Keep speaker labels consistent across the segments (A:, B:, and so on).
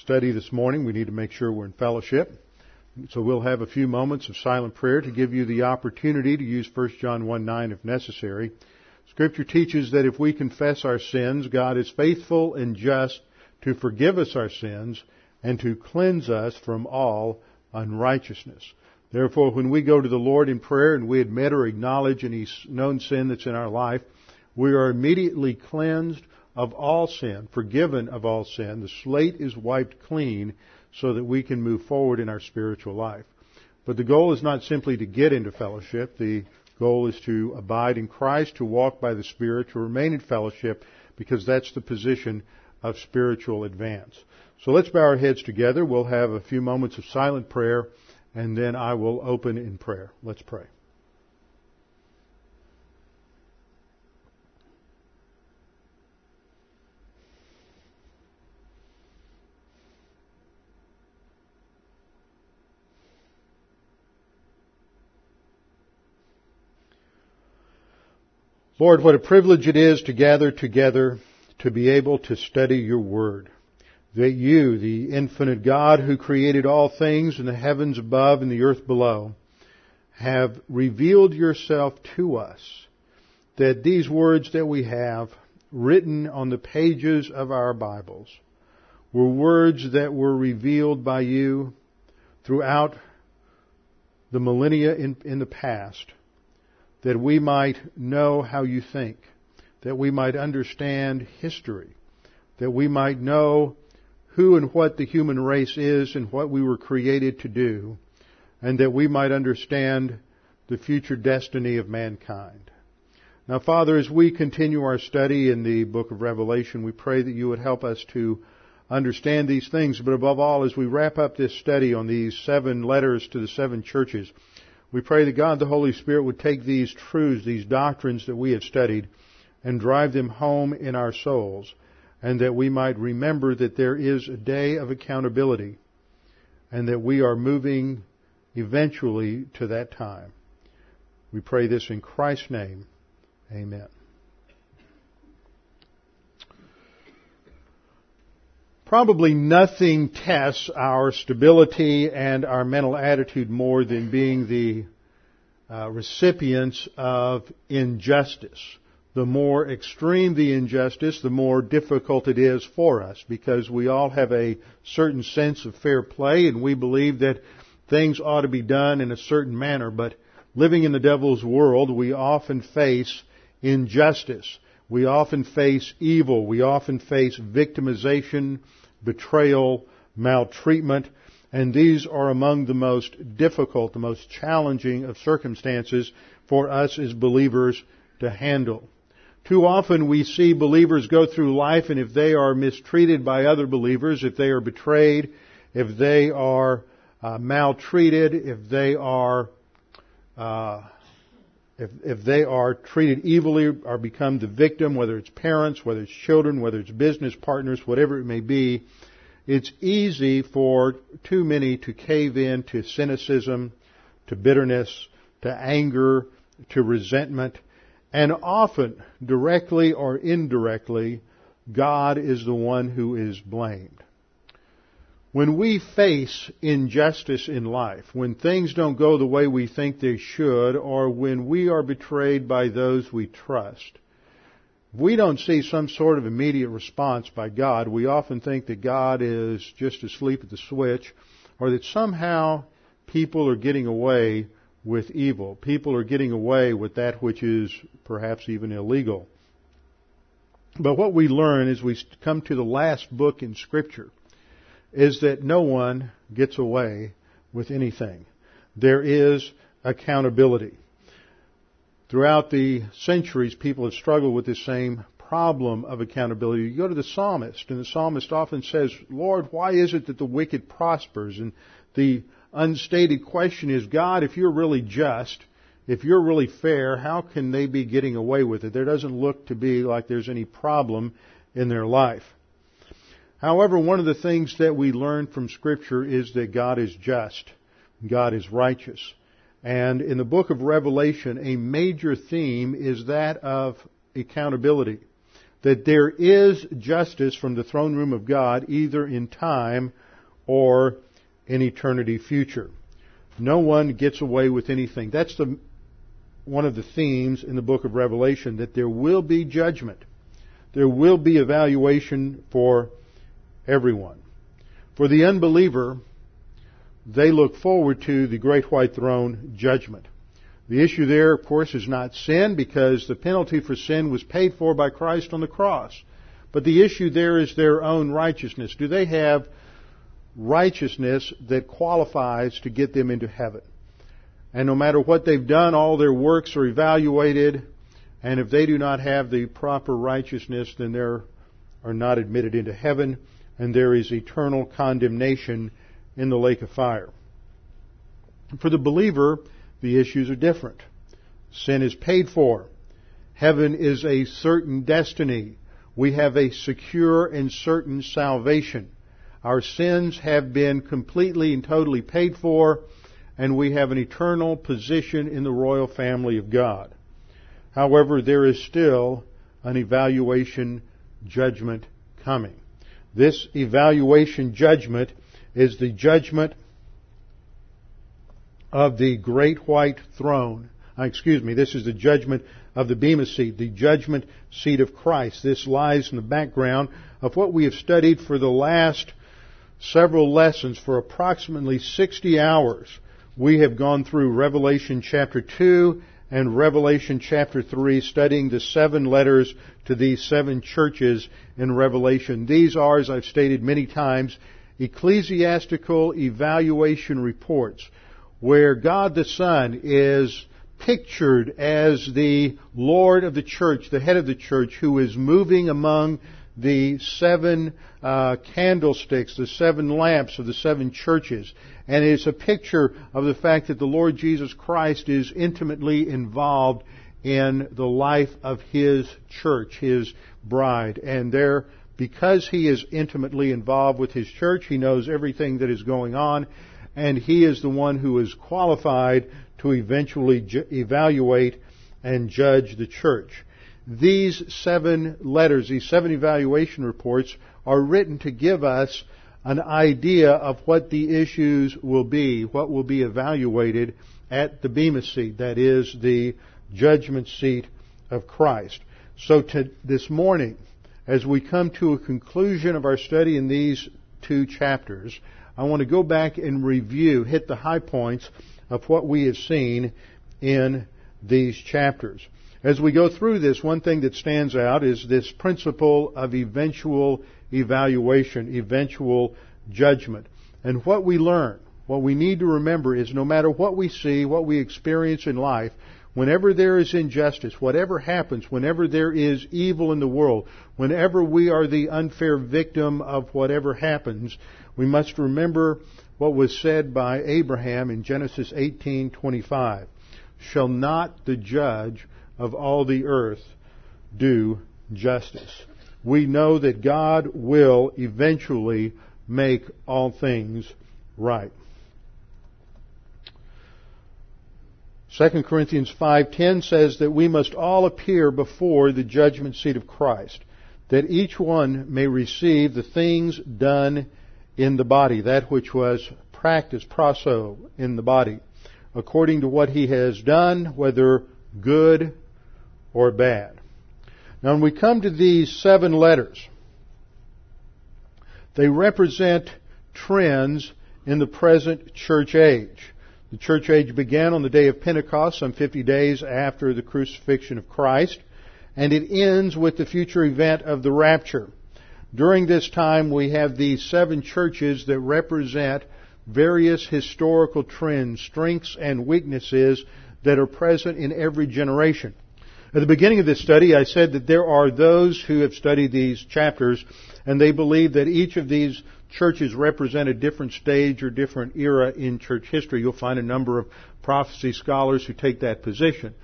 A: study this morning, we need to make sure we're in fellowship. So we'll have a few moments of silent prayer to give you the opportunity to use 1 John 1 9 if necessary. Scripture teaches that if we confess our sins, God is faithful and just to forgive us our sins and to cleanse us from all unrighteousness. Therefore, when we go to the Lord in prayer and we admit or acknowledge any known sin that's in our life, we are immediately cleansed of all sin, forgiven of all sin. The slate is wiped clean so that we can move forward in our spiritual life. But the goal is not simply to get into fellowship. The goal is to abide in Christ, to walk by the Spirit, to remain in fellowship, because that's the position of spiritual advance. So let's bow our heads together. We'll have a few moments of silent prayer, and then I will open in prayer. Let's pray. Lord, what a privilege it is to gather together to be able to study your word. That you, the infinite God who created all things in the heavens above and the earth below, have revealed yourself to us. That these words that we have written on the pages of our Bibles were words that were revealed by you throughout the millennia in, in the past that we might know how you think, that we might understand history, that we might know who and what the human race is and what we were created to do, and that we might understand the future destiny of mankind. Now, Father, as we continue our study in the book of Revelation, we pray that you would help us to understand these things, but above all, as we wrap up this study on these seven letters to the seven churches, we pray that God the Holy Spirit would take these truths, these doctrines that we have studied, and drive them home in our souls, and that we might remember that there is a day of accountability, and that we are moving eventually to that time. We pray this in Christ's name. Amen. Probably nothing tests our stability and our mental attitude more than being the uh, recipients of injustice. The more extreme the injustice, the more difficult it is for us because we all have a certain sense of fair play and we believe that things ought to be done in a certain manner. But living in the devil's world, we often face injustice. We often face evil. We often face victimization betrayal, maltreatment, and these are among the most difficult, the most challenging of circumstances for us as believers to handle. Too often we see believers go through life and if they are mistreated by other believers, if they are betrayed, if they are uh, maltreated, if they are uh, if, if they are treated evilly or become the victim, whether it's parents, whether it's children, whether it's business partners, whatever it may be, it's easy for too many to cave in to cynicism, to bitterness, to anger, to resentment, and often, directly or indirectly, God is the one who is blamed. When we face injustice in life, when things don't go the way we think they should, or when we are betrayed by those we trust, we don't see some sort of immediate response by God. We often think that God is just asleep at the switch, or that somehow people are getting away with evil. People are getting away with that which is perhaps even illegal. But what we learn as we come to the last book in Scripture is that no one gets away with anything. There is accountability. Throughout the centuries, people have struggled with the same problem of accountability. You go to the psalmist, and the psalmist often says, Lord, why is it that the wicked prospers? And the unstated question is, God, if you're really just, if you're really fair, how can they be getting away with it? There doesn't look to be like there's any problem in their life. However, one of the things that we learn from Scripture is that God is just. God is righteous. And in the book of Revelation, a major theme is that of accountability. That there is justice from the throne room of God either in time or in eternity future. No one gets away with anything. That's the, one of the themes in the book of Revelation, that there will be judgment. There will be evaluation for everyone. For the unbeliever, they look forward to the great white throne judgment. The issue there, of course, is not sin because the penalty for sin was paid for by Christ on the cross. But the issue there is their own righteousness. Do they have righteousness that qualifies to get them into heaven. And no matter what they've done, all their works are evaluated, and if they do not have the proper righteousness, then they are not admitted into heaven, and there is eternal condemnation in the lake of fire. For the believer, the issues are different. Sin is paid for. Heaven is a certain destiny. We have a secure and certain salvation. Our sins have been completely and totally paid for, and we have an eternal position in the royal family of God. However, there is still an evaluation judgment coming. This evaluation judgment is the judgment of the great white throne. Uh, excuse me, this is the judgment of the Bema seat, the judgment seat of Christ. This lies in the background of what we have studied for the last several lessons for approximately 60 hours. We have gone through Revelation chapter 2 and Revelation chapter 3 studying the seven letters to these seven churches in Revelation. These are, as I've stated many times, ecclesiastical evaluation reports where God the Son is pictured as the Lord of the church, the head of the church, who is moving among the seven uh, candlesticks, the seven lamps of the seven churches. And it's a picture of the fact that the Lord Jesus Christ is intimately involved in the life of His church, His bride. And there, because He is intimately involved with His church, He knows everything that is going on, and He is the one who is qualified to eventually ju- evaluate and judge the church. These seven letters, these seven evaluation reports, are written to give us an idea of what the issues will be, what will be evaluated at the Bema seat, that is the judgment seat of Christ. So this morning, as we come to a conclusion of our study in these two chapters, I want to go back and review, hit the high points of what we have seen in these chapters. As we go through this, one thing that stands out is this principle of eventual evaluation, eventual judgment. And what we learn, what we need to remember is no matter what we see, what we experience in life, whenever there is injustice, whatever happens, whenever there is evil in the world, whenever we are the unfair victim of whatever happens, we must remember what was said by Abraham in Genesis 18:25. Shall not the judge of all the earth do justice. We know that God will eventually make all things right. 2 Corinthians 5:10 says that we must all appear before the judgment seat of Christ, that each one may receive the things done in the body, that which was practiced, prasso, in the body, according to what he has done, whether good or bad. Now when we come to these seven letters, they represent trends in the present church age. The church age began on the day of Pentecost, some 50 days after the crucifixion of Christ, and it ends with the future event of the rapture. During this time, we have these seven churches that represent various historical trends, strengths, and weaknesses that are present in every generation. At the beginning of this study, I said that there are those who have studied these chapters, and they believe that each of these churches represent a different stage or different era in church history. You'll find a number of prophecy scholars who take that position.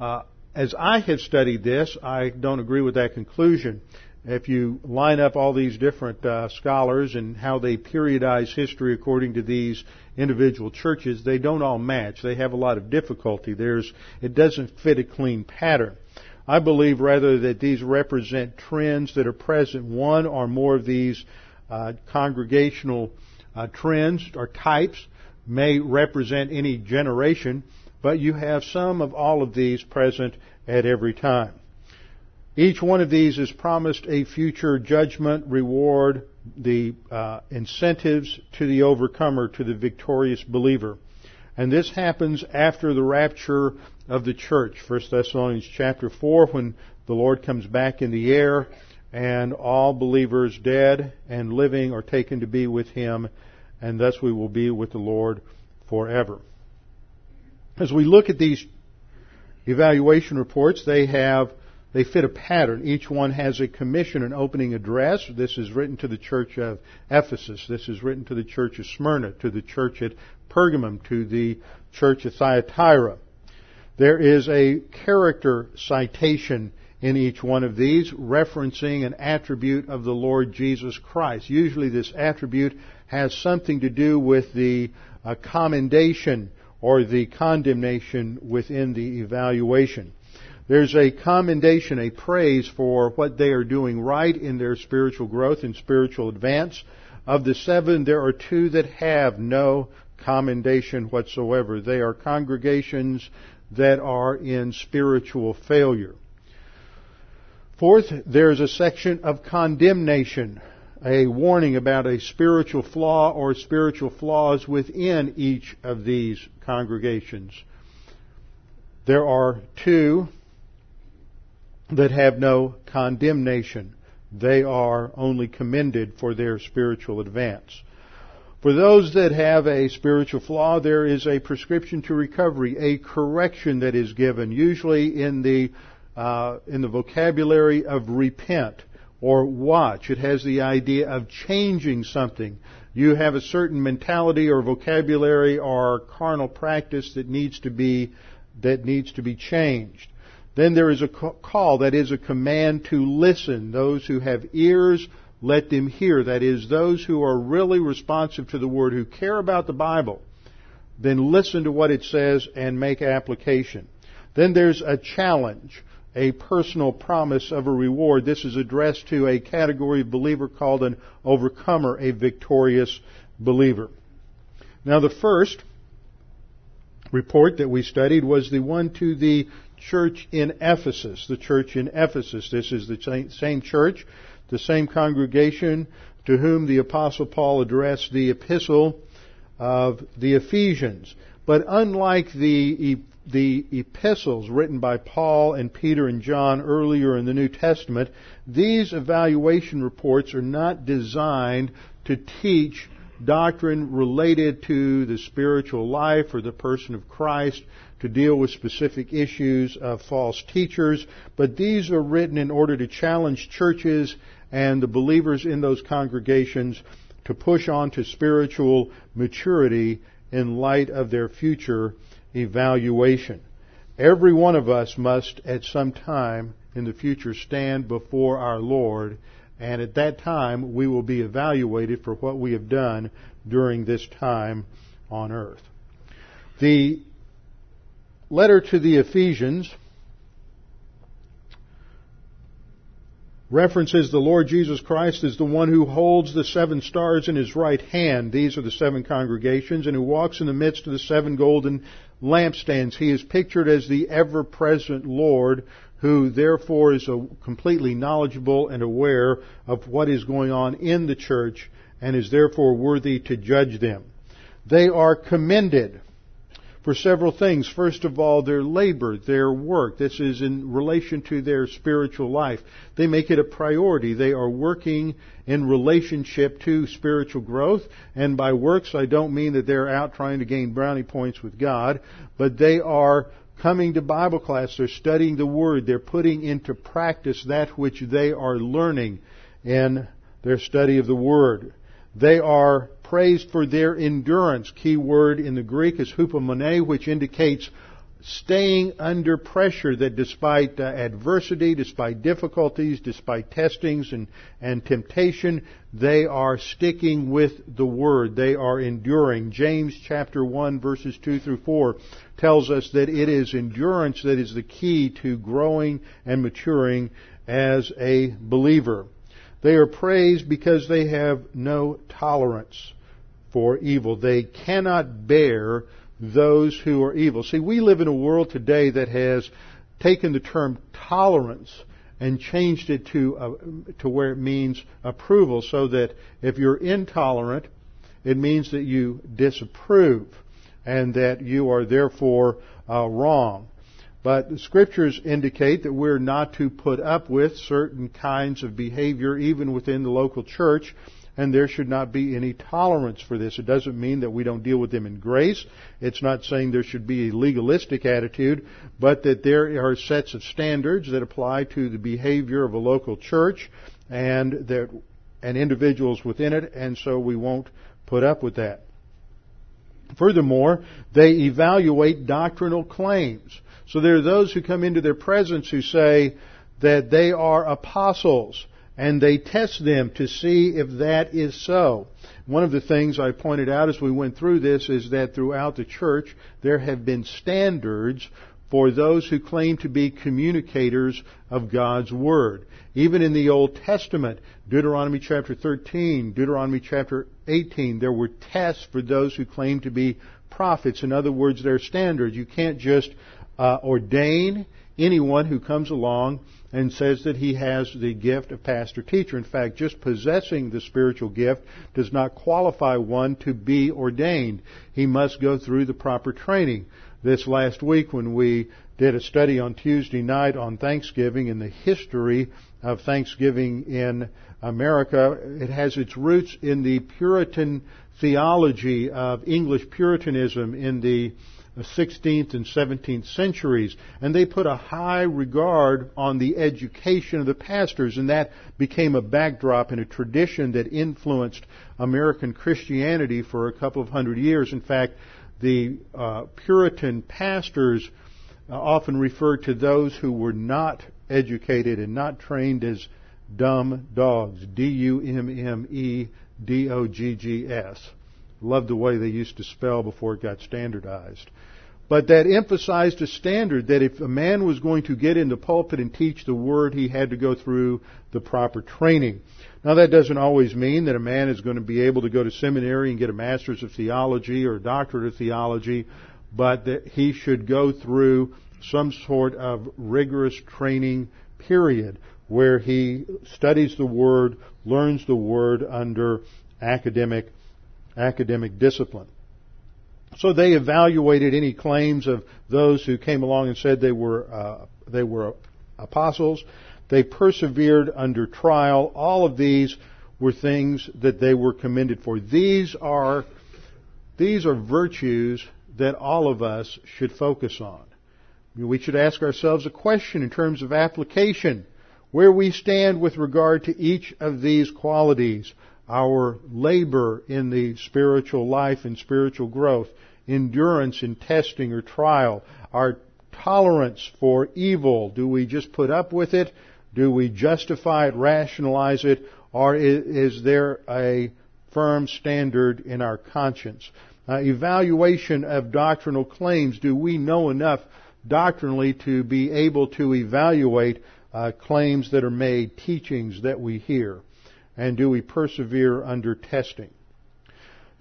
A: Uh, as I have studied this, I don't agree with that conclusion. If you line up all these different uh, scholars and how they periodize history according to these individual churches, they don't all match. They have a lot of difficulty. There's, it doesn't fit a clean pattern. I believe rather that these represent trends that are present. One or more of these uh, congregational uh, trends or types may represent any generation, but you have some of all of these present at every time. Each one of these is promised a future judgment, reward, the uh, incentives to the overcomer, to the victorious believer. And this happens after the rapture of the church. 1 Thessalonians chapter 4, when the Lord comes back in the air and all believers dead and living are taken to be with him, and thus we will be with the Lord forever. As we look at these evaluation reports, they have they fit a pattern. Each one has a commission, an opening address. This is written to the church of Ephesus. This is written to the church of Smyrna, to the church at Pergamum, to the church of Thyatira. There is a character citation in each one of these, referencing an attribute of the Lord Jesus Christ. Usually this attribute has something to do with the uh, commendation or the condemnation within the evaluation. There's a commendation, a praise for what they are doing right in their spiritual growth and spiritual advance. Of the seven, there are two that have no commendation whatsoever. They are congregations that are in spiritual failure. Fourth, there's a section of condemnation, a warning about a spiritual flaw or spiritual flaws within each of these congregations. There are two that have no condemnation. They are only commended for their spiritual advance. For those that have a spiritual flaw, there is a prescription to recovery, a correction that is given, usually in the uh, in the vocabulary of repent or watch. It has the idea of changing something. You have a certain mentality or vocabulary or carnal practice that needs to be that needs to be changed. Then there is a call, that is a command to listen. Those who have ears, let them hear. That is, those who are really responsive to the Word, who care about the Bible, then listen to what it says and make application. Then there's a challenge a personal promise of a reward. This is addressed to a category of believer called an overcomer, a victorious believer. Now the first report that we studied was the one to the church in Ephesus, the church in Ephesus. This is the same church, the same congregation to whom the apostle Paul addressed the epistle of the Ephesians. But unlike the the epistles written by Paul and Peter and John earlier in the New Testament, these evaluation reports are not designed to teach doctrine related to the spiritual life or the person of Christ, to deal with specific issues of false teachers, but these are written in order to challenge churches and the believers in those congregations to push on to spiritual maturity in light of their future evaluation. Every one of us must at some time in the future stand before our Lord And at that time, we will be evaluated for what we have done during this time on earth. The letter to the Ephesians references the Lord Jesus Christ as the one who holds the seven stars in his right hand. These are the seven congregations, and who walks in the midst of the seven golden lampstands. He is pictured as the ever present Lord who therefore is completely knowledgeable and aware of what is going on in the church and is therefore worthy to judge them. They are commended for several things. First of all, their labor, their work. This is in relation to their spiritual life. They make it a priority. They are working in relationship to spiritual growth. And by works, I don't mean that they're out trying to gain brownie points with God, but they are coming to Bible class. They're studying the Word. They're putting into practice that which they are learning in their study of the Word. They are praised for their endurance. Key word in the Greek is hupomone, which indicates staying under pressure that despite uh, adversity, despite difficulties, despite testings and, and temptation, they are sticking with the Word. They are enduring. James chapter 1 verses 2 through 4 tells us that it is endurance that is the key to growing and maturing as a believer. They are praised because they have no tolerance for evil. They cannot bear those who are evil. See, we live in a world today that has taken the term tolerance and changed it to uh, to where it means approval, so that if you're intolerant, it means that you disapprove and that you are therefore uh, wrong. But the scriptures indicate that we're not to put up with certain kinds of behavior even within the local church and there should not be any tolerance for this. It doesn't mean that we don't deal with them in grace. It's not saying there should be a legalistic attitude, but that there are sets of standards that apply to the behavior of a local church and that and individuals within it, and so we won't put up with that. Furthermore, they evaluate doctrinal claims. So there are those who come into their presence who say that they are apostles and they test them to see if that is so. One of the things I pointed out as we went through this is that throughout the church there have been standards for those who claim to be communicators of God's Word. Even in the Old Testament, Deuteronomy chapter 13, Deuteronomy chapter 18, there were tests for those who claim to be prophets. In other words, there are standards. You can't just uh, ordain anyone who comes along and says that he has the gift of pastor teacher. In fact, just possessing the spiritual gift does not qualify one to be ordained. He must go through the proper training. This last week when we did a study on Tuesday night on Thanksgiving and the history of Thanksgiving in America, it has its roots in the Puritan theology of English Puritanism in the the 16th and 17th centuries, and they put a high regard on the education of the pastors, and that became a backdrop in a tradition that influenced American Christianity for a couple of hundred years. In fact, the uh, Puritan pastors uh, often referred to those who were not educated and not trained as dumb dogs. D-U-M-M-E-D-O-G-G-S. Loved the way they used to spell before it got standardized. But that emphasized a standard that if a man was going to get in the pulpit and teach the word, he had to go through the proper training. Now that doesn't always mean that a man is going to be able to go to seminary and get a master's of theology or a doctorate of theology, but that he should go through some sort of rigorous training period where he studies the word, learns the word under academic academic discipline. So they evaluated any claims of those who came along and said they were uh, they were apostles. They persevered under trial. All of these were things that they were commended for. These are these are virtues that all of us should focus on. We should ask ourselves a question in terms of application, where we stand with regard to each of these qualities our labor in the spiritual life and spiritual growth, endurance in testing or trial, our tolerance for evil. Do we just put up with it? Do we justify it, rationalize it, or is there a firm standard in our conscience? Uh, evaluation of doctrinal claims. Do we know enough doctrinally to be able to evaluate uh, claims that are made, teachings that we hear? And do we persevere under testing?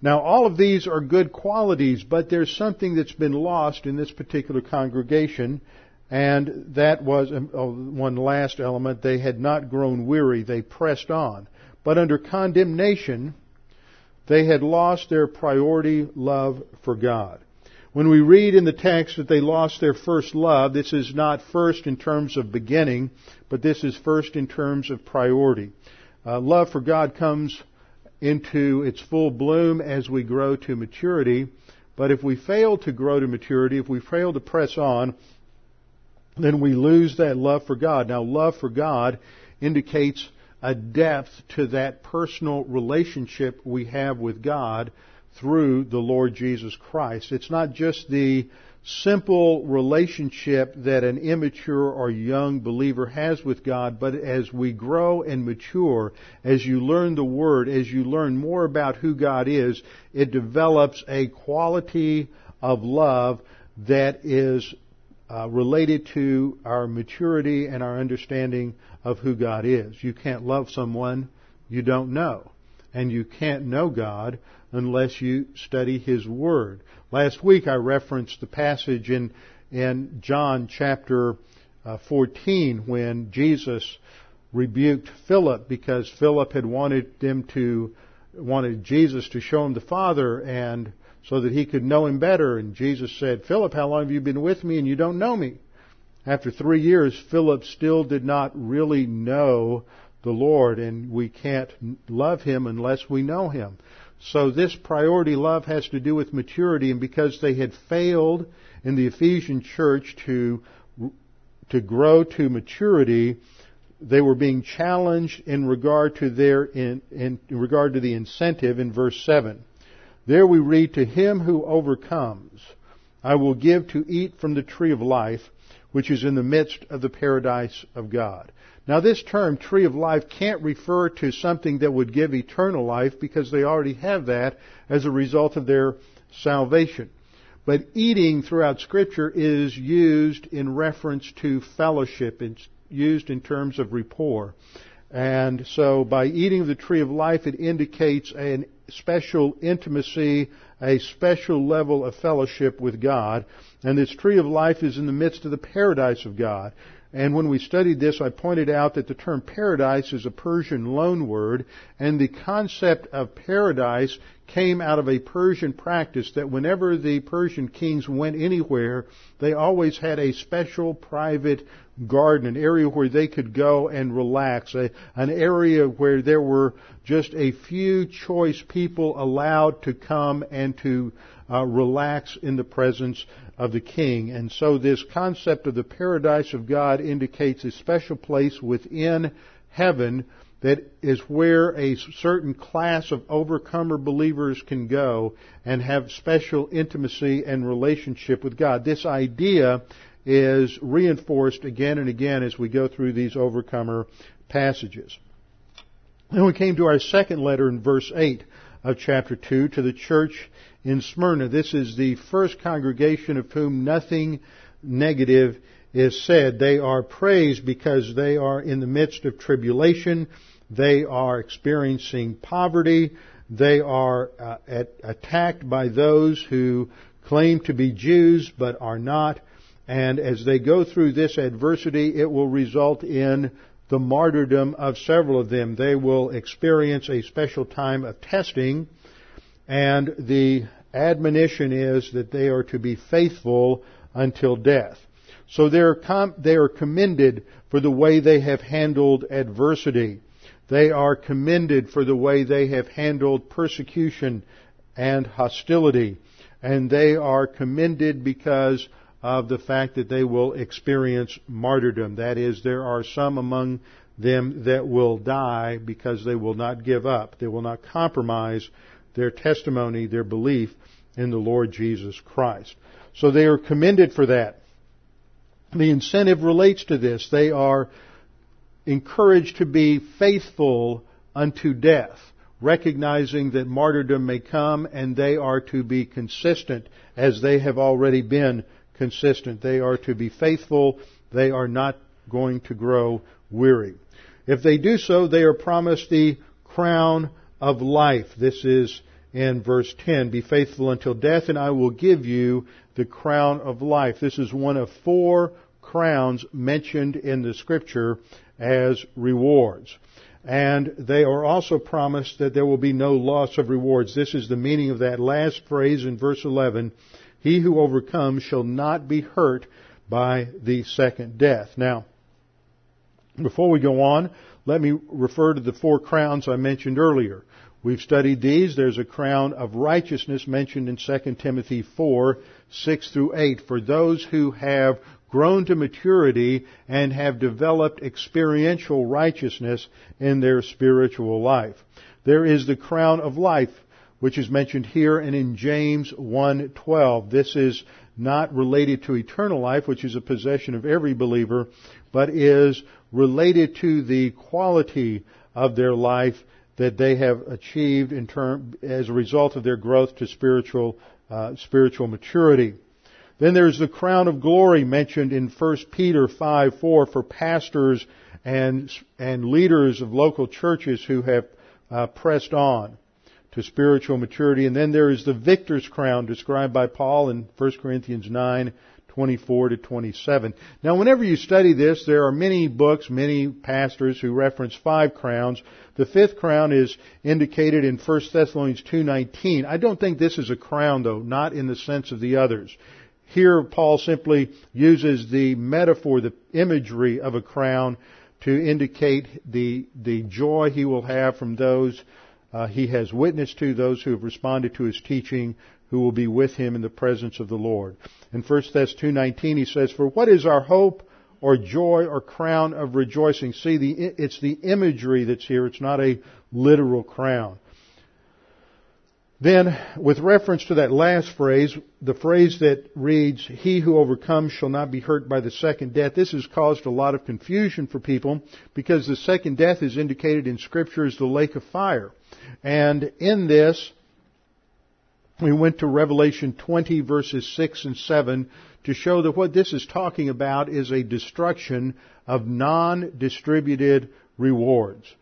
A: Now, all of these are good qualities, but there's something that's been lost in this particular congregation, and that was um, oh, one last element. They had not grown weary, they pressed on. But under condemnation, they had lost their priority love for God. When we read in the text that they lost their first love, this is not first in terms of beginning, but this is first in terms of priority. Uh, love for God comes into its full bloom as we grow to maturity, but if we fail to grow to maturity, if we fail to press on, then we lose that love for God. Now, love for God indicates a depth to that personal relationship we have with God through the Lord Jesus Christ. It's not just the simple relationship that an immature or young believer has with God, but as we grow and mature, as you learn the Word, as you learn more about who God is, it develops a quality of love that is uh, related to our maturity and our understanding of who God is. You can't love someone you don't know. And you can't know God unless you study His Word. Last week I referenced the passage in, in John chapter uh, 14 when Jesus rebuked Philip because Philip had wanted them to, wanted Jesus to show him the Father and so that he could know him better. And Jesus said, Philip, how long have you been with me and you don't know me? After three years, Philip still did not really know the Lord, and we can't love him unless we know him. So this priority love has to do with maturity, and because they had failed in the Ephesian church to to grow to maturity, they were being challenged in regard to their in, in, in regard to the incentive in verse seven. There we read, To him who overcomes, I will give to eat from the tree of life, which is in the midst of the paradise of God. Now this term, tree of life, can't refer to something that would give eternal life because they already have that as a result of their salvation. But eating throughout scripture is used in reference to fellowship. It's used in terms of rapport. And so by eating the tree of life, it indicates a special intimacy, a special level of fellowship with God. And this tree of life is in the midst of the paradise of God. And when we studied this, I pointed out that the term paradise is a Persian loanword, and the concept of paradise came out of a Persian practice that whenever the Persian kings went anywhere, they always had a special private garden, an area where they could go and relax, a, an area where there were just a few choice people allowed to come and to uh, relax in the presence of the king. And so this concept of the paradise of God indicates a special place within heaven that is where a certain class of overcomer believers can go and have special intimacy and relationship with God. This idea is reinforced again and again as we go through these overcomer passages. Then we came to our second letter in verse 8 of chapter 2 to the church in Smyrna. This is the first congregation of whom nothing negative is said. They are praised because they are in the midst of tribulation. They are experiencing poverty. They are uh, at, attacked by those who claim to be Jews but are not. And as they go through this adversity, it will result in the martyrdom of several of them. They will experience a special time of testing, and the admonition is that they are to be faithful until death. So they're com- they are commended for the way they have handled adversity. They are commended for the way they have handled persecution and hostility. And they are commended because of the fact that they will experience martyrdom. That is, there are some among them that will die because they will not give up. They will not compromise their testimony, their belief in the Lord Jesus Christ. So they are commended for that. The incentive relates to this. They are encouraged to be faithful unto death, recognizing that martyrdom may come and they are to be consistent as they have already been consistent. They are to be faithful. They are not going to grow weary. If they do so, they are promised the crown of life. This is in verse 10. Be faithful until death and I will give you the crown of life. This is one of four crowns mentioned in the scripture as rewards. And they are also promised that there will be no loss of rewards. This is the meaning of that last phrase in verse 11. He who overcomes shall not be hurt by the second death. Now, before we go on, let me refer to the four crowns I mentioned earlier. We've studied these. There's a crown of righteousness mentioned in 2 Timothy 4, 6 through 8 for those who have grown to maturity and have developed experiential righteousness in their spiritual life. There is the crown of life, which is mentioned here and in James 1:12. This is not related to eternal life, which is a possession of every believer, but is related to the quality of their life that they have achieved in term, as a result of their growth to spiritual, uh, spiritual maturity. Then there's the crown of glory mentioned in 1 Peter 5, 4 for pastors and, and leaders of local churches who have uh, pressed on to spiritual maturity. And then there is the victor's crown described by Paul in 1 Corinthians 9, 24 to 27. Now whenever you study this, there are many books, many pastors who reference five crowns. The fifth crown is indicated in 1 Thessalonians 2.19. I don't think this is a crown though, not in the sense of the others. Here Paul simply uses the metaphor, the imagery of a crown to indicate the, the joy he will have from those uh, he has witnessed to, those who have responded to his teaching, who will be with him in the presence of the Lord. In 1 Thess 2.19 he says, For what is our hope or joy or crown of rejoicing? See, the, it's the imagery that's here. It's not a literal crown. Then, with reference to that last phrase, the phrase that reads, He who overcomes shall not be hurt by the second death, this has caused a lot of confusion for people because the second death is indicated in Scripture as the lake of fire. And in this, we went to Revelation 20 verses 6 and 7 to show that what this is talking about is a destruction of non-distributed rewards.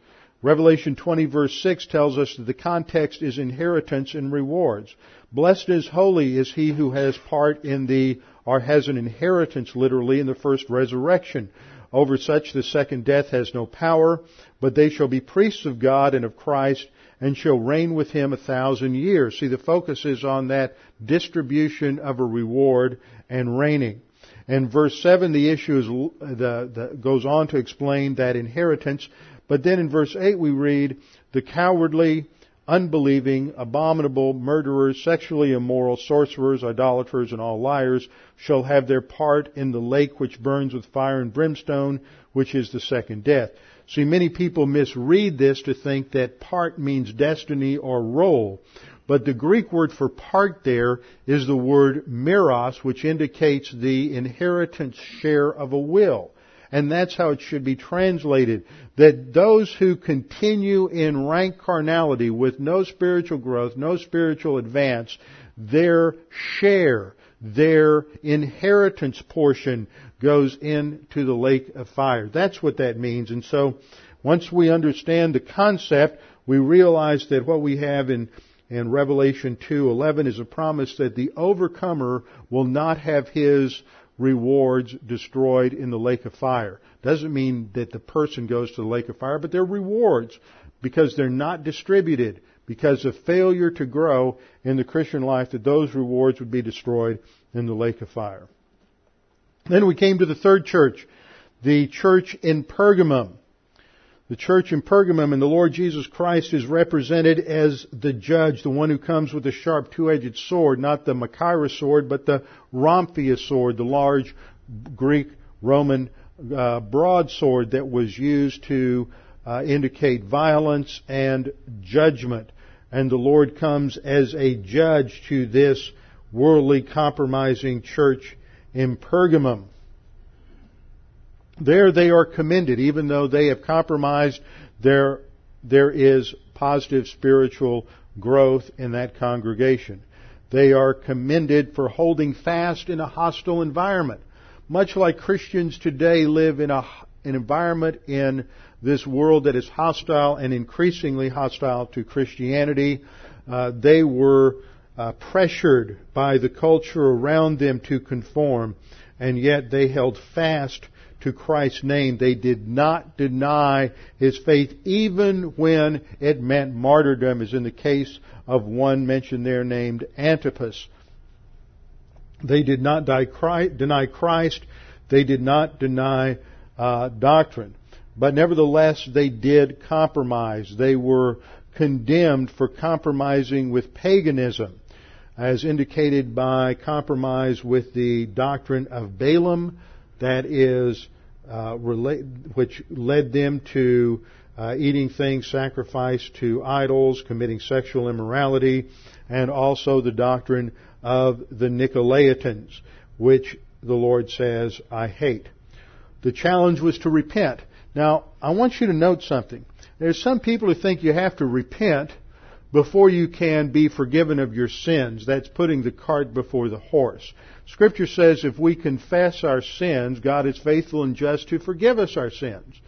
A: Revelation 20 verse 6 tells us that the context is inheritance and rewards. Blessed is holy is he who has part in the, or has an inheritance literally in the first resurrection. Over such the second death has no power, but they shall be priests of God and of Christ and shall reign with him a thousand years. See, the focus is on that distribution of a reward and reigning. And verse 7, the issue is, the, the, goes on to explain that inheritance. But then in verse 8 we read, the cowardly, unbelieving, abominable, murderers, sexually immoral, sorcerers, idolaters, and all liars shall have their part in the lake which burns with fire and brimstone, which is the second death. See, many people misread this to think that part means destiny or role. But the Greek word for part there is the word meros, which indicates the inheritance share of a will. And that's how it should be translated. That those who continue in rank carnality with no spiritual growth, no spiritual advance, their share, their inheritance portion goes into the lake of fire. That's what that means. And so, once we understand the concept, we realize that what we have in in Revelation 2:11 is a promise that the overcomer will not have his rewards destroyed in the lake of fire. Doesn't mean that the person goes to the lake of fire, but they're rewards because they're not distributed because of failure to grow in the Christian life that those rewards would be destroyed in the lake of fire. Then we came to the third church, the church in Pergamum. The church in Pergamum and the Lord Jesus Christ is represented as the judge, the one who comes with a sharp two-edged sword, not the Machaira sword, but the rhomphaia sword, the large Greek Roman uh, broadsword that was used to uh, indicate violence and judgment. And the Lord comes as a judge to this worldly compromising church in Pergamum. there they are commended, even though they have compromised, there, there is positive spiritual growth in that congregation. They are commended for holding fast in a hostile environment. Much like Christians today live in a, an environment in this world that is hostile and increasingly hostile to Christianity, uh, they were uh, pressured by the culture around them to conform, and yet they held fast to Christ's name. They did not deny his faith even when it meant martyrdom, as in the case of one mentioned there named Antipas. They did not deny Christ. They did not deny uh, doctrine. But nevertheless, they did compromise. They were condemned for compromising with paganism, as indicated by compromise with the doctrine of Balaam, that is, uh, relate, which led them to uh, eating things sacrificed to idols, committing sexual immorality, and also the doctrine of the Nicolaitans, which the Lord says, I hate. The challenge was to repent. Now, I want you to note something. There's some people who think you have to repent before you can be forgiven of your sins. That's putting the cart before the horse. Scripture says if we confess our sins, God is faithful and just to forgive us our sins.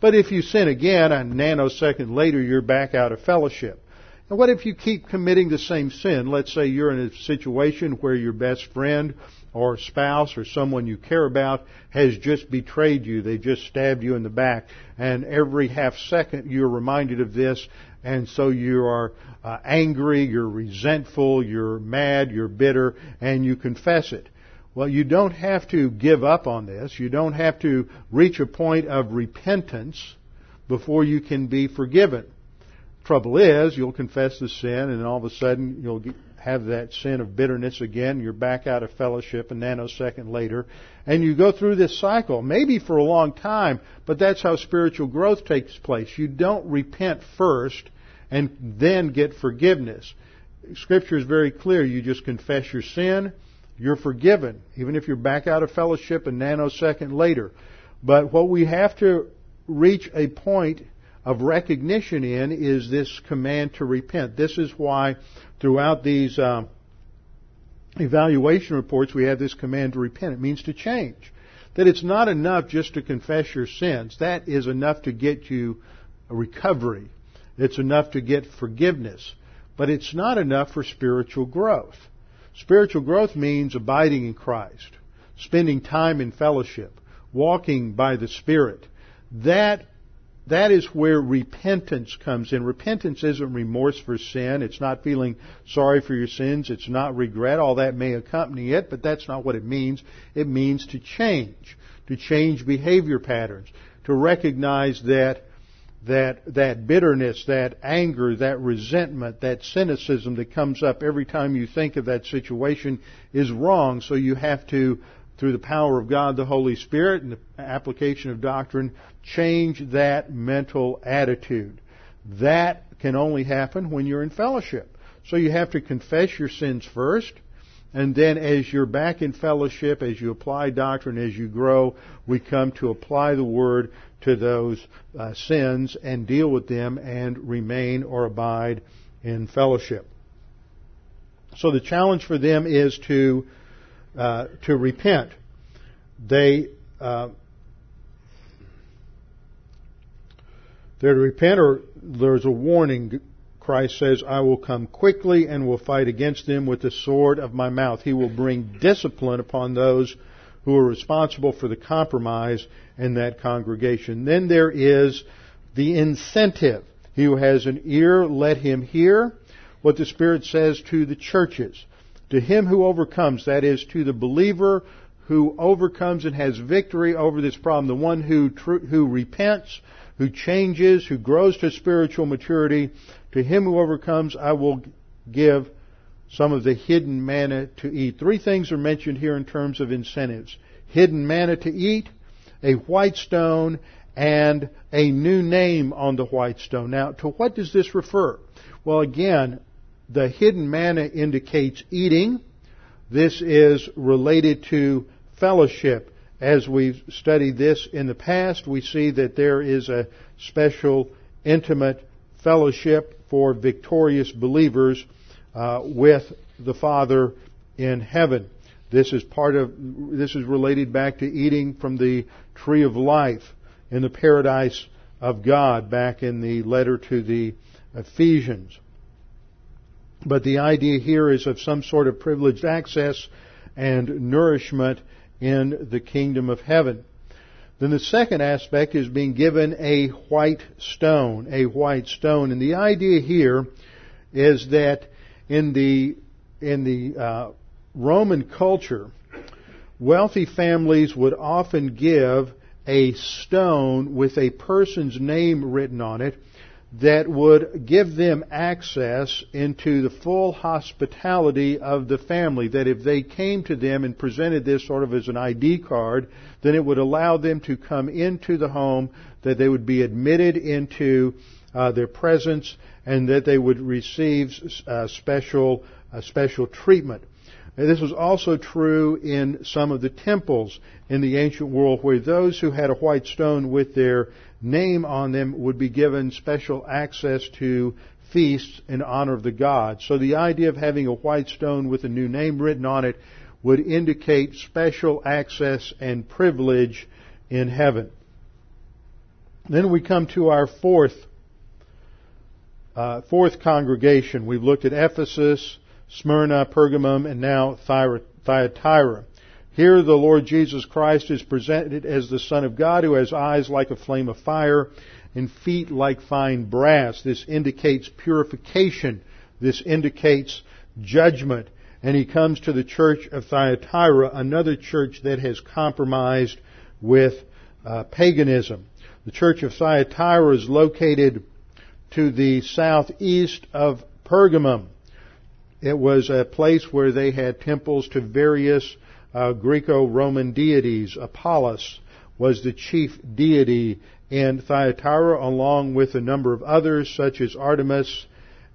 A: But if you sin again, a nanosecond later, you're back out of fellowship. And what if you keep committing the same sin? Let's say you're in a situation where your best friend or spouse or someone you care about has just betrayed you. They just stabbed you in the back. And every half second you're reminded of this and so you are uh, angry, you're resentful, you're mad, you're bitter, and you confess it. Well, you don't have to give up on this. You don't have to reach a point of repentance before you can be forgiven. Trouble is, you'll confess the sin, and all of a sudden you'll have that sin of bitterness again. You're back out of fellowship a nanosecond later, and you go through this cycle, maybe for a long time, but that's how spiritual growth takes place. You don't repent first and then get forgiveness. Scripture is very clear. You just confess your sin, you're forgiven, even if you're back out of fellowship a nanosecond later. But what we have to reach a point of recognition in is this command to repent. This is why throughout these uh, evaluation reports we have this command to repent. It means to change. That it's not enough just to confess your sins. That is enough to get you a recovery. It's enough to get forgiveness. But it's not enough for spiritual growth. Spiritual growth means abiding in Christ, spending time in fellowship, walking by the Spirit. That that is where repentance comes in. Repentance isn't remorse for sin. It's not feeling sorry for your sins. It's not regret. All that may accompany it, but that's not what it means. It means to change, to change behavior patterns, to recognize that that that bitterness, that anger, that resentment, that cynicism that comes up every time you think of that situation is wrong. So you have to through the power of God the Holy Spirit and the application of doctrine, change that mental attitude. That can only happen when you're in fellowship. So you have to confess your sins first, and then as you're back in fellowship, as you apply doctrine, as you grow, we come to apply the Word to those uh, sins and deal with them and remain or abide in fellowship. So the challenge for them is to uh, to repent. They uh, they're to repent, or there's a warning. Christ says, "I will come quickly and will fight against them with the sword of my mouth." He will bring discipline upon those who are responsible for the compromise in that congregation. Then there is the incentive. He who has an ear, let him hear what the Spirit says to the churches. To him who overcomes, that is, to the believer who overcomes and has victory over this problem, the one who, tr- who repents, who changes, who grows to spiritual maturity, to him who overcomes, I will give some of the hidden manna to eat. Three things are mentioned here in terms of incentives. Hidden manna to eat, a white stone, and a new name on the white stone. Now, to what does this refer? Well, again, the hidden manna indicates eating. This is related to fellowship as we've studied this in the past, we see that there is a special, intimate fellowship for victorious believers uh, with the Father in heaven. This is part of, this is related back to eating from the tree of life in the paradise of God back in the letter to the Ephesians. But the idea here is of some sort of privileged access and nourishment in the kingdom of heaven. Then the second aspect is being given a white stone, a white stone. And the idea here is that in the, in the uh, Roman culture, wealthy families would often give a stone with a person's name written on it that would give them access into the full hospitality of the family. That if they came to them and presented this sort of as an ID card, then it would allow them to come into the home, that they would be admitted into uh, their presence, and that they would receive uh, special uh, special treatment. And this was also true in some of the temples in the ancient world, where those who had a white stone with their name on them would be given special access to feasts in honor of the gods. So the idea of having a white stone with a new name written on it would indicate special access and privilege in heaven. Then we come to our fourth uh, fourth congregation. We've looked at Ephesus, Smyrna, Pergamum, and now Thyatira. Here the Lord Jesus Christ is presented as the Son of God who has eyes like a flame of fire and feet like fine brass. This indicates purification. This indicates judgment. And he comes to the church of Thyatira, another church that has compromised with uh, paganism. The church of Thyatira is located to the southeast of Pergamum. It was a place where they had temples to various uh, Greco-Roman deities. Apollos was the chief deity in Thyatira, along with a number of others such as Artemis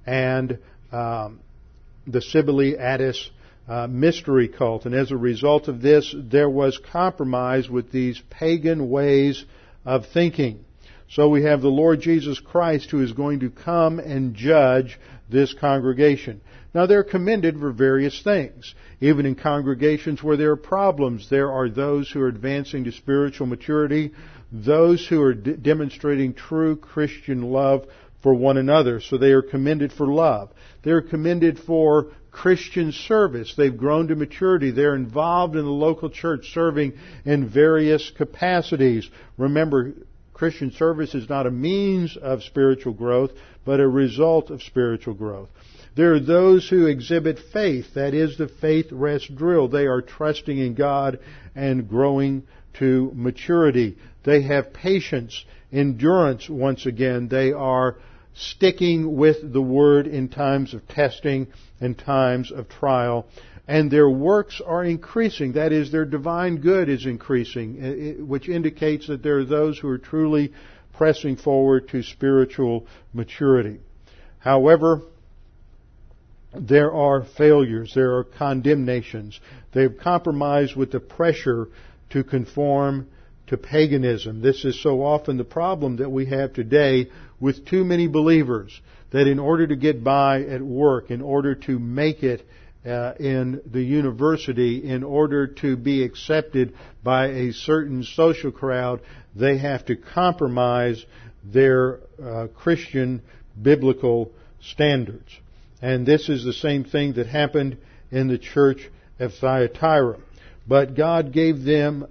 A: and um, the Cybele Attis uh, mystery cult. And as a result of this, there was compromise with these pagan ways of thinking. So we have the Lord Jesus Christ who is going to come and judge this congregation. Now they're commended for various things. Even in congregations where there are problems, there are those who are advancing to spiritual maturity, those who are d- demonstrating true Christian love for one another. So they are commended for love. They're commended for Christian service. They've grown to maturity. They're involved in the local church serving in various capacities. Remember, Christian service is not a means of spiritual growth, but a result of spiritual growth. There are those who exhibit faith. That is the faith rest drill. They are trusting in God and growing to maturity. They have patience, endurance once again. They are sticking with the Word in times of testing and times of trial. And their works are increasing. That is, their divine good is increasing, eh, eh, which indicates that there are those who are truly pressing forward to spiritual maturity. However, there are failures, there are condemnations. They've compromised with the pressure to conform to paganism. This is so often the problem that we have today with too many believers that in order to get by at work, in order to make it uh, in the university, in order to be accepted by a certain social crowd, they have to compromise their uh, Christian biblical standards. And this is the same thing that happened in the church of Thyatira. But God gave them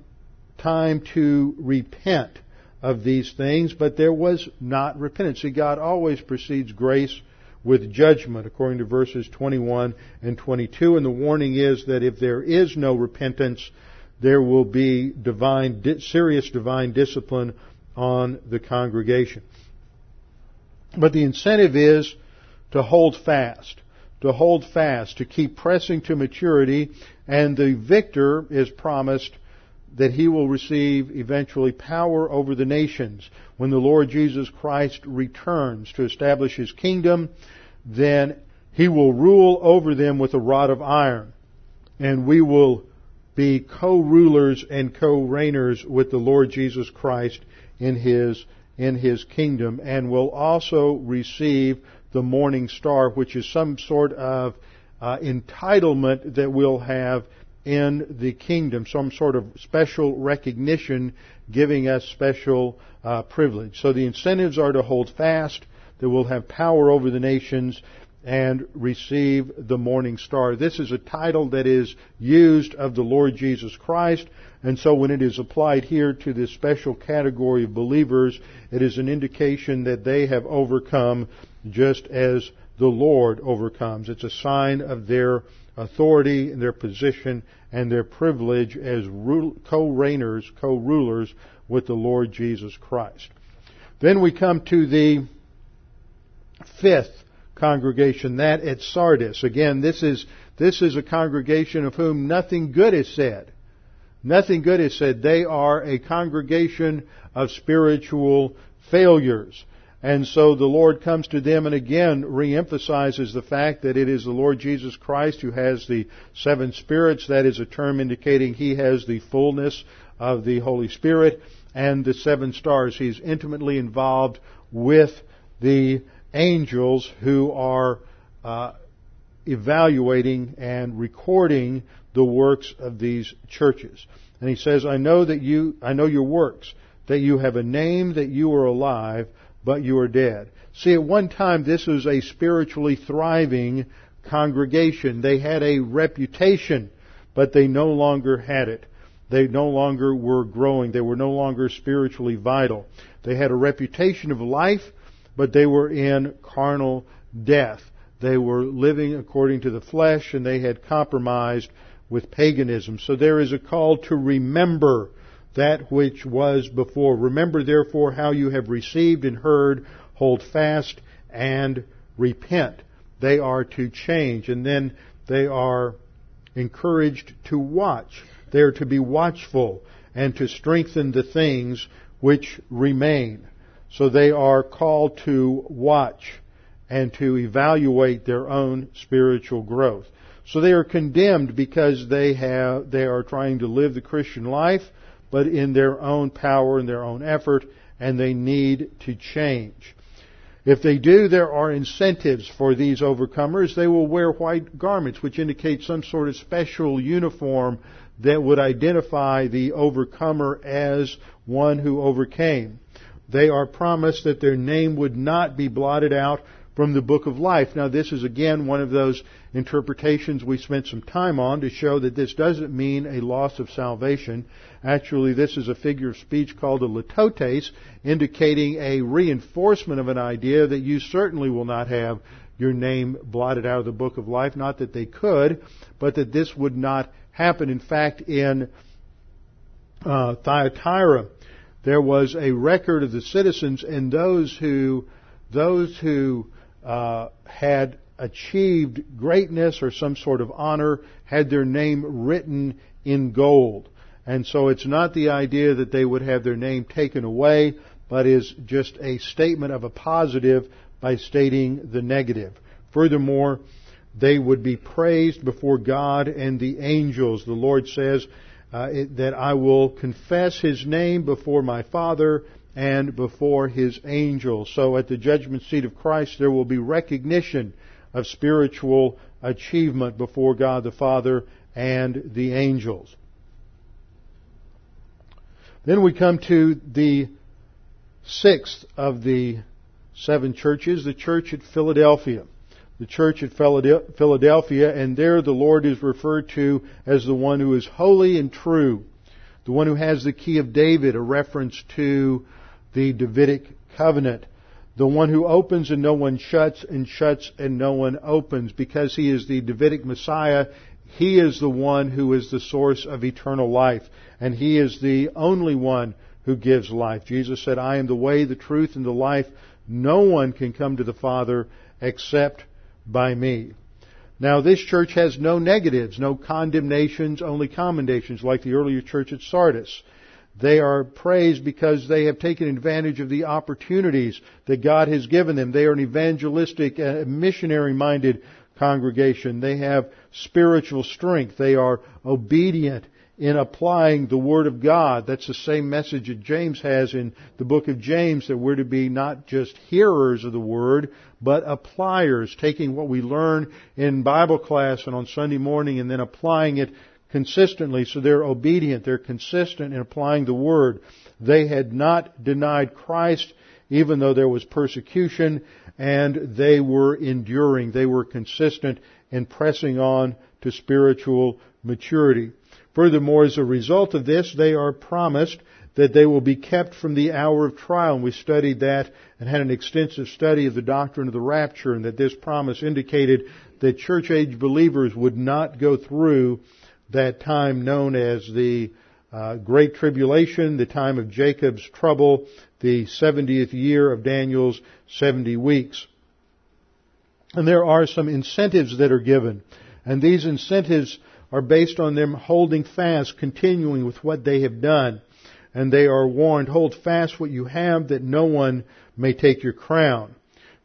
A: time to repent of these things, but there was not repentance. See, God always precedes grace with judgment, according to verses 21 and 22. And the warning is that if there is no repentance, there will be divine, serious divine discipline on the congregation. But the incentive is to hold fast, to hold fast, to keep pressing to maturity, and the victor is promised that he will receive eventually power over the nations. When the Lord Jesus Christ returns to establish his kingdom, then he will rule over them with a rod of iron. And we will be co-rulers and co-reigners with the Lord Jesus Christ in His, in His kingdom and will also receive the morning star, which is some sort of uh, entitlement that we'll have in the kingdom, some sort of special recognition giving us special uh, privilege. So the incentives are to hold fast, that we'll have power over the nations, and receive the morning star. This is a title that is used of the Lord Jesus Christ, and so when it is applied here to this special category of believers, it is an indication that they have overcome just as the Lord overcomes. It's a sign of their authority their position and their privilege as co-reigners, co-rulers with the Lord Jesus Christ. Then we come to the fifth congregation, that at Sardis. Again, this is, this is a congregation of whom nothing good is said. Nothing good is said. They are a congregation of spiritual failures. And so the Lord comes to them and again reemphasizes the fact that it is the Lord Jesus Christ who has the seven spirits. That is a term indicating He has the fullness of the Holy Spirit and the seven stars. He's intimately involved with the angels who are uh, evaluating and recording the works of these churches. And he says, I know that you, I know your works, that you have a name, that you are alive, but you are dead. See, at one time this was a spiritually thriving congregation. They had a reputation, but they no longer had it. They no longer were growing. They were no longer spiritually vital. They had a reputation of life, but they were in carnal death. They were living according to the flesh and they had compromised with paganism. So there is a call to remember that which was before. Remember therefore how you have received and heard, hold fast and repent. They are to change and then they are encouraged to watch. They are to be watchful and to strengthen the things which remain. So they are called to watch and to evaluate their own spiritual growth. So they are condemned because they have, they are trying to live the Christian life but in their own power and their own effort, and they need to change. If they do, there are incentives for these overcomers. They will wear white garments, which indicate some sort of special uniform that would identify the overcomer as one who overcame. They are promised that their name would not be blotted out from the book of life. Now this is again one of those interpretations we spent some time on to show that this doesn't mean a loss of salvation. Actually, this is a figure of speech called a litotes, indicating a reinforcement of an idea that you certainly will not have your name blotted out of the book of life. Not that they could, but that this would not happen. In fact, in uh, Thyatira, there was a record of the citizens and those who those who uh, had achieved greatness or some sort of honor had their name written in gold. And so it's not the idea that they would have their name taken away, but is just a statement of a positive by stating the negative. Furthermore, they would be praised before God and the angels. The Lord says uh, it, that I will confess His name before my Father and before his angels. So at the judgment seat of Christ, there will be recognition of spiritual achievement before God the Father and the angels. Then we come to the sixth of the seven churches, the church at Philadelphia. The church at Philadelphia, and there the Lord is referred to as the one who is holy and true, the one who has the key of David, a reference to the Davidic covenant. The one who opens and no one shuts and shuts and no one opens because he is the Davidic Messiah. He is the one who is the source of eternal life and he is the only one who gives life. Jesus said, I am the way, the truth, and the life. No one can come to the Father except by me. Now this church has no negatives, no condemnations, only commendations like the earlier church at Sardis. They are praised because they have taken advantage of the opportunities that God has given them. They are an evangelistic, uh, missionary minded congregation. They have spiritual strength. They are obedient in applying the Word of God. That's the same message that James has in the book of James that we're to be not just hearers of the Word, but appliers, taking what we learn in Bible class and on Sunday morning and then applying it consistently so they're obedient, they're consistent in applying the Word. They had not denied Christ even though there was persecution and they were enduring. They were consistent in pressing on to spiritual maturity. Furthermore, as a result of this, they are promised that they will be kept from the hour of trial. And we studied that and had an extensive study of the doctrine of the rapture and that this promise indicated that church age believers would not go through that time known as the uh, Great Tribulation, the time of Jacob's trouble, the 70th year of Daniel's 70 weeks. And there are some incentives that are given. And these incentives are based on them holding fast, continuing with what they have done. And they are warned, hold fast what you have that no one may take your crown.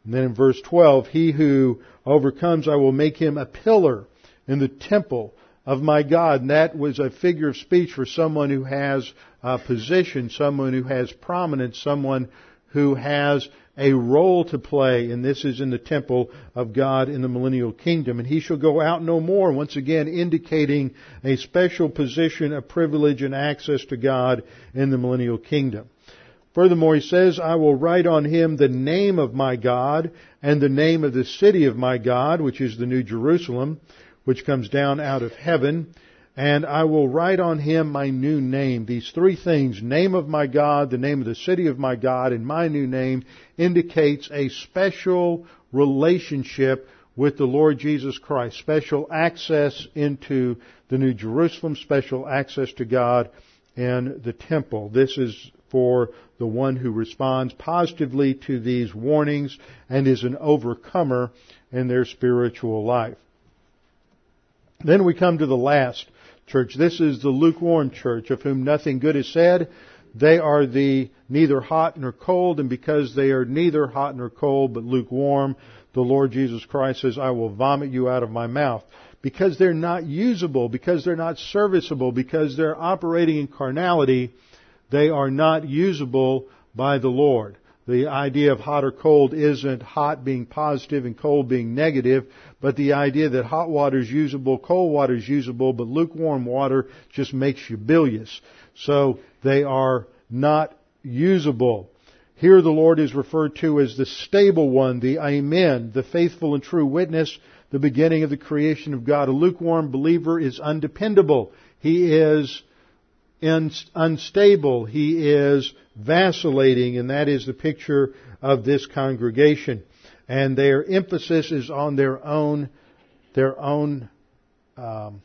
A: And then in verse 12, he who overcomes, I will make him a pillar in the temple of my God. And that was a figure of speech for someone who has a position, someone who has prominence, someone who has a role to play, and this is in the temple of God in the millennial kingdom. And he shall go out no more, once again indicating a special position, a privilege, and access to God in the millennial kingdom. Furthermore, he says, I will write on him the name of my God and the name of the city of my God, which is the New Jerusalem, which comes down out of heaven, and I will write on him my new name. These three things, name of my God, the name of the city of my God, and my new name, indicates a special relationship with the Lord Jesus Christ. Special access into the New Jerusalem, special access to God and the temple. This is for the one who responds positively to these warnings and is an overcomer in their spiritual life. Then we come to the last church. This is the lukewarm church of whom nothing good is said. They are the neither hot nor cold, and because they are neither hot nor cold, but lukewarm, the Lord Jesus Christ says, I will vomit you out of my mouth. Because they're not usable, because they're not serviceable, because they're operating in carnality, they are not usable by the Lord. The idea of hot or cold isn't hot being positive and cold being negative, but the idea that hot water is usable, cold water is usable, but lukewarm water just makes you bilious. So they are not usable. Here the Lord is referred to as the stable one, the Amen, the faithful and true witness, the beginning of the creation of God. A lukewarm believer is undependable. He is unstable. He is vacillating, and that is the picture of this congregation. And their emphasis is on their own, their own, um,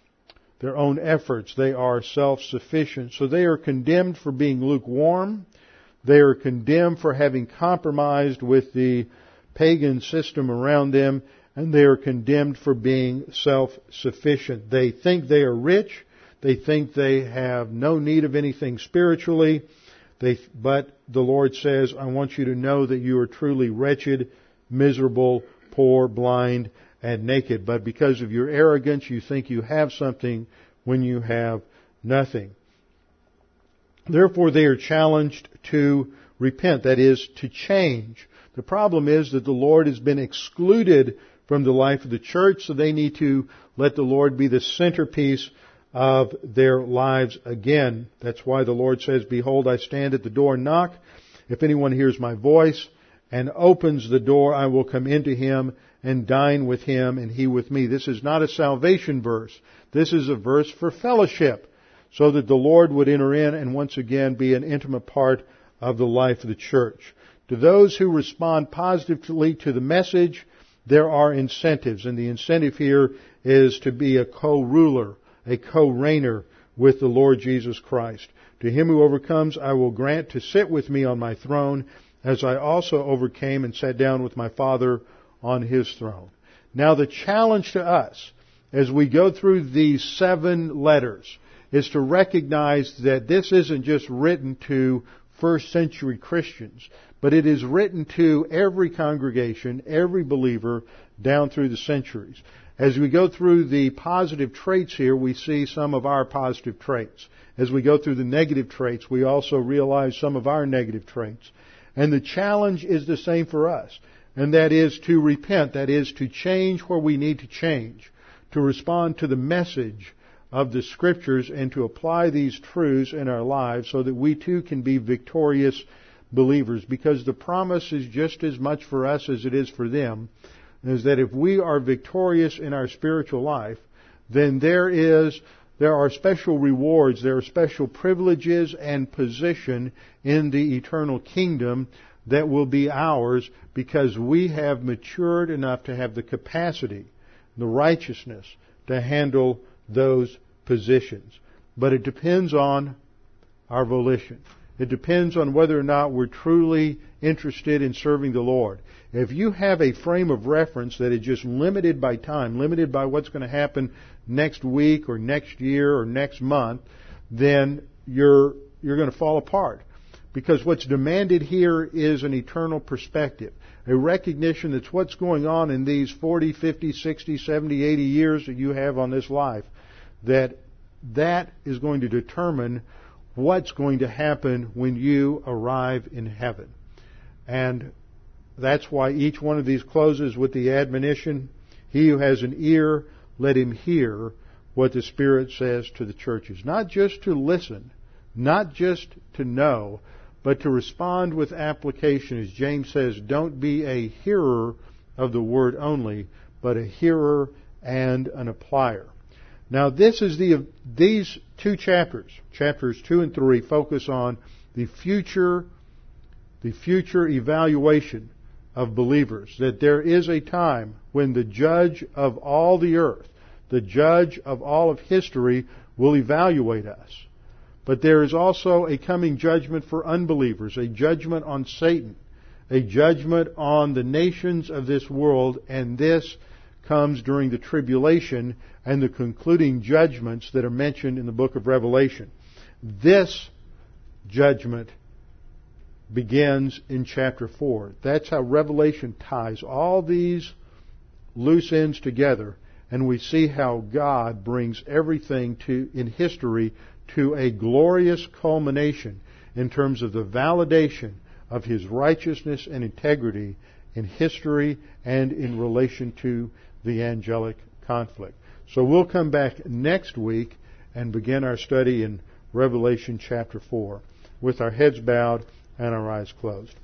A: their own efforts. They are self-sufficient. So they are condemned for being lukewarm. They are condemned for having compromised with the pagan system around them, and they are condemned for being self-sufficient. They think they are rich. They think they have no need of anything spiritually. They, but the Lord says, I want you to know that you are truly wretched, miserable, poor, blind, and naked. But because of your arrogance, you think you have something when you have nothing. Therefore, they are challenged to repent, that is, to change. The problem is that the Lord has been excluded from the life of the church, so they need to let the Lord be the centerpiece of their lives again. That's why the Lord says, Behold, I stand at the door and knock. If anyone hears my voice and opens the door, I will come into him and dine with him and he with me. This is not a salvation verse. This is a verse for fellowship so that the Lord would enter in and once again be an intimate part of the life of the church. To those who respond positively to the message, there are incentives, and the incentive here is to be a co-ruler a co-reigner with the Lord Jesus Christ. To him who overcomes, I will grant to sit with me on my throne, as I also overcame and sat down with my Father on his throne. Now the challenge to us, as we go through these seven letters, is to recognize that this isn't just written to first century Christians, but it is written to every congregation, every believer down through the centuries. As we go through the positive traits here, we see some of our positive traits. As we go through the negative traits, we also realize some of our negative traits. And the challenge is the same for us. And that is to repent. That is to change where we need to change. To respond to the message of the scriptures and to apply these truths in our lives so that we too can be victorious believers. Because the promise is just as much for us as it is for them. Is that if we are victorious in our spiritual life, then there is there are special rewards, there are special privileges and position in the eternal kingdom that will be ours because we have matured enough to have the capacity, the righteousness to handle those positions. But it depends on our volition. It depends on whether or not we're truly interested in serving the Lord. If you have a frame of reference that is just limited by time, limited by what's going to happen next week or next year or next month, then you're, you're going to fall apart. Because what's demanded here is an eternal perspective. A recognition that's what's going on in these 40, 50, 60, 70, 80 years that you have on this life. That that is going to determine what's going to happen when you arrive in heaven. And that's why each one of these closes with the admonition, he who has an ear, let him hear what the Spirit says to the churches. Not just to listen, not just to know, but to respond with application. As James says, don't be a hearer of the word only, but a hearer and an applier. Now this is the, these two chapters, chapters two and three, focus on the future, the future evaluation of believers. That there is a time when the judge of all the earth, the judge of all of history, will evaluate us. But there is also a coming judgment for unbelievers, a judgment on Satan, a judgment on the nations of this world, and this comes during the tribulation and the concluding judgments that are mentioned in the book of Revelation. This judgment begins in chapter 4. That's how Revelation ties all these loose ends together and we see how God brings everything to in history to a glorious culmination in terms of the validation of his righteousness and integrity in history and in relation to the angelic conflict. So we'll come back next week and begin our study in Revelation chapter 4 with our heads bowed and our eyes closed.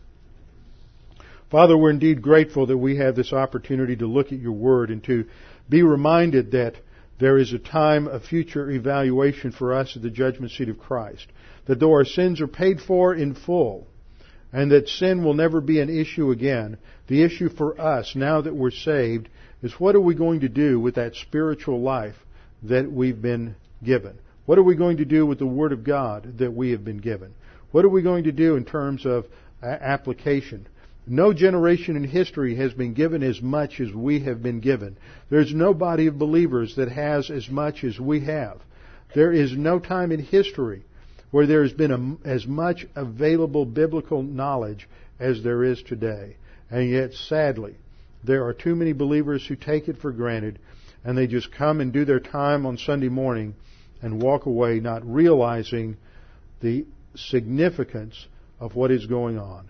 A: Father, we're indeed grateful that we have this opportunity to look at your word and to be reminded that there is a time of future evaluation for us at the judgment seat of Christ. That though our sins are paid for in full, and that sin will never be an issue again, the issue for us, now that we're saved, is what are we going to do with that spiritual life that we've been given? What are we going to do with the Word of God that we have been given? What are we going to do in terms of uh, application? No generation in history has been given as much as we have been given. There's no body of believers that has as much as we have. There is no time in history where there has been a, as much available biblical knowledge as there is today. And yet, sadly, there are too many believers who take it for granted and they just come and do their time on Sunday morning and walk away not realizing the significance of what is going on.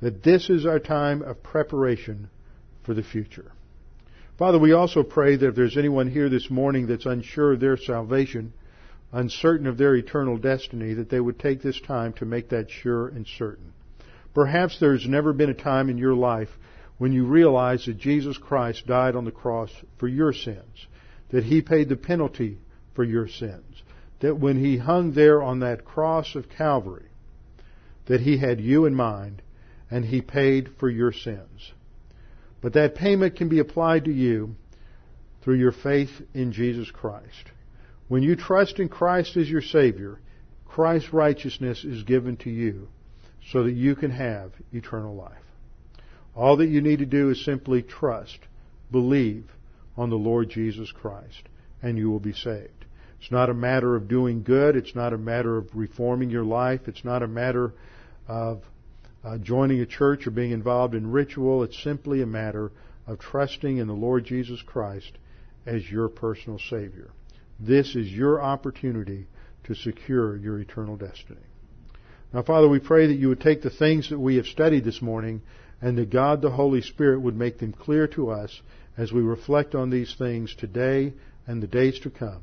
A: That this is our time of preparation for the future. Father, we also pray that if there's anyone here this morning that's unsure of their salvation, uncertain of their eternal destiny, that they would take this time to make that sure and certain. Perhaps there's never been a time in your life when you realize that Jesus Christ died on the cross for your sins, that He paid the penalty for your sins, that when He hung there on that cross of Calvary, that He had you in mind and He paid for your sins. But that payment can be applied to you through your faith in Jesus Christ. When you trust in Christ as your Savior, Christ's righteousness is given to you so that you can have eternal life. All that you need to do is simply trust, believe on the Lord Jesus Christ, and you will be saved. It's not a matter of doing good. It's not a matter of reforming your life. It's not a matter of uh, joining a church or being involved in ritual. It's simply a matter of trusting in the Lord Jesus Christ as your personal Savior. This is your opportunity to secure your eternal destiny. Now, Father, we pray that you would take the things that we have studied this morning and that God the Holy Spirit would make them clear to us as we reflect on these things today and the days to come.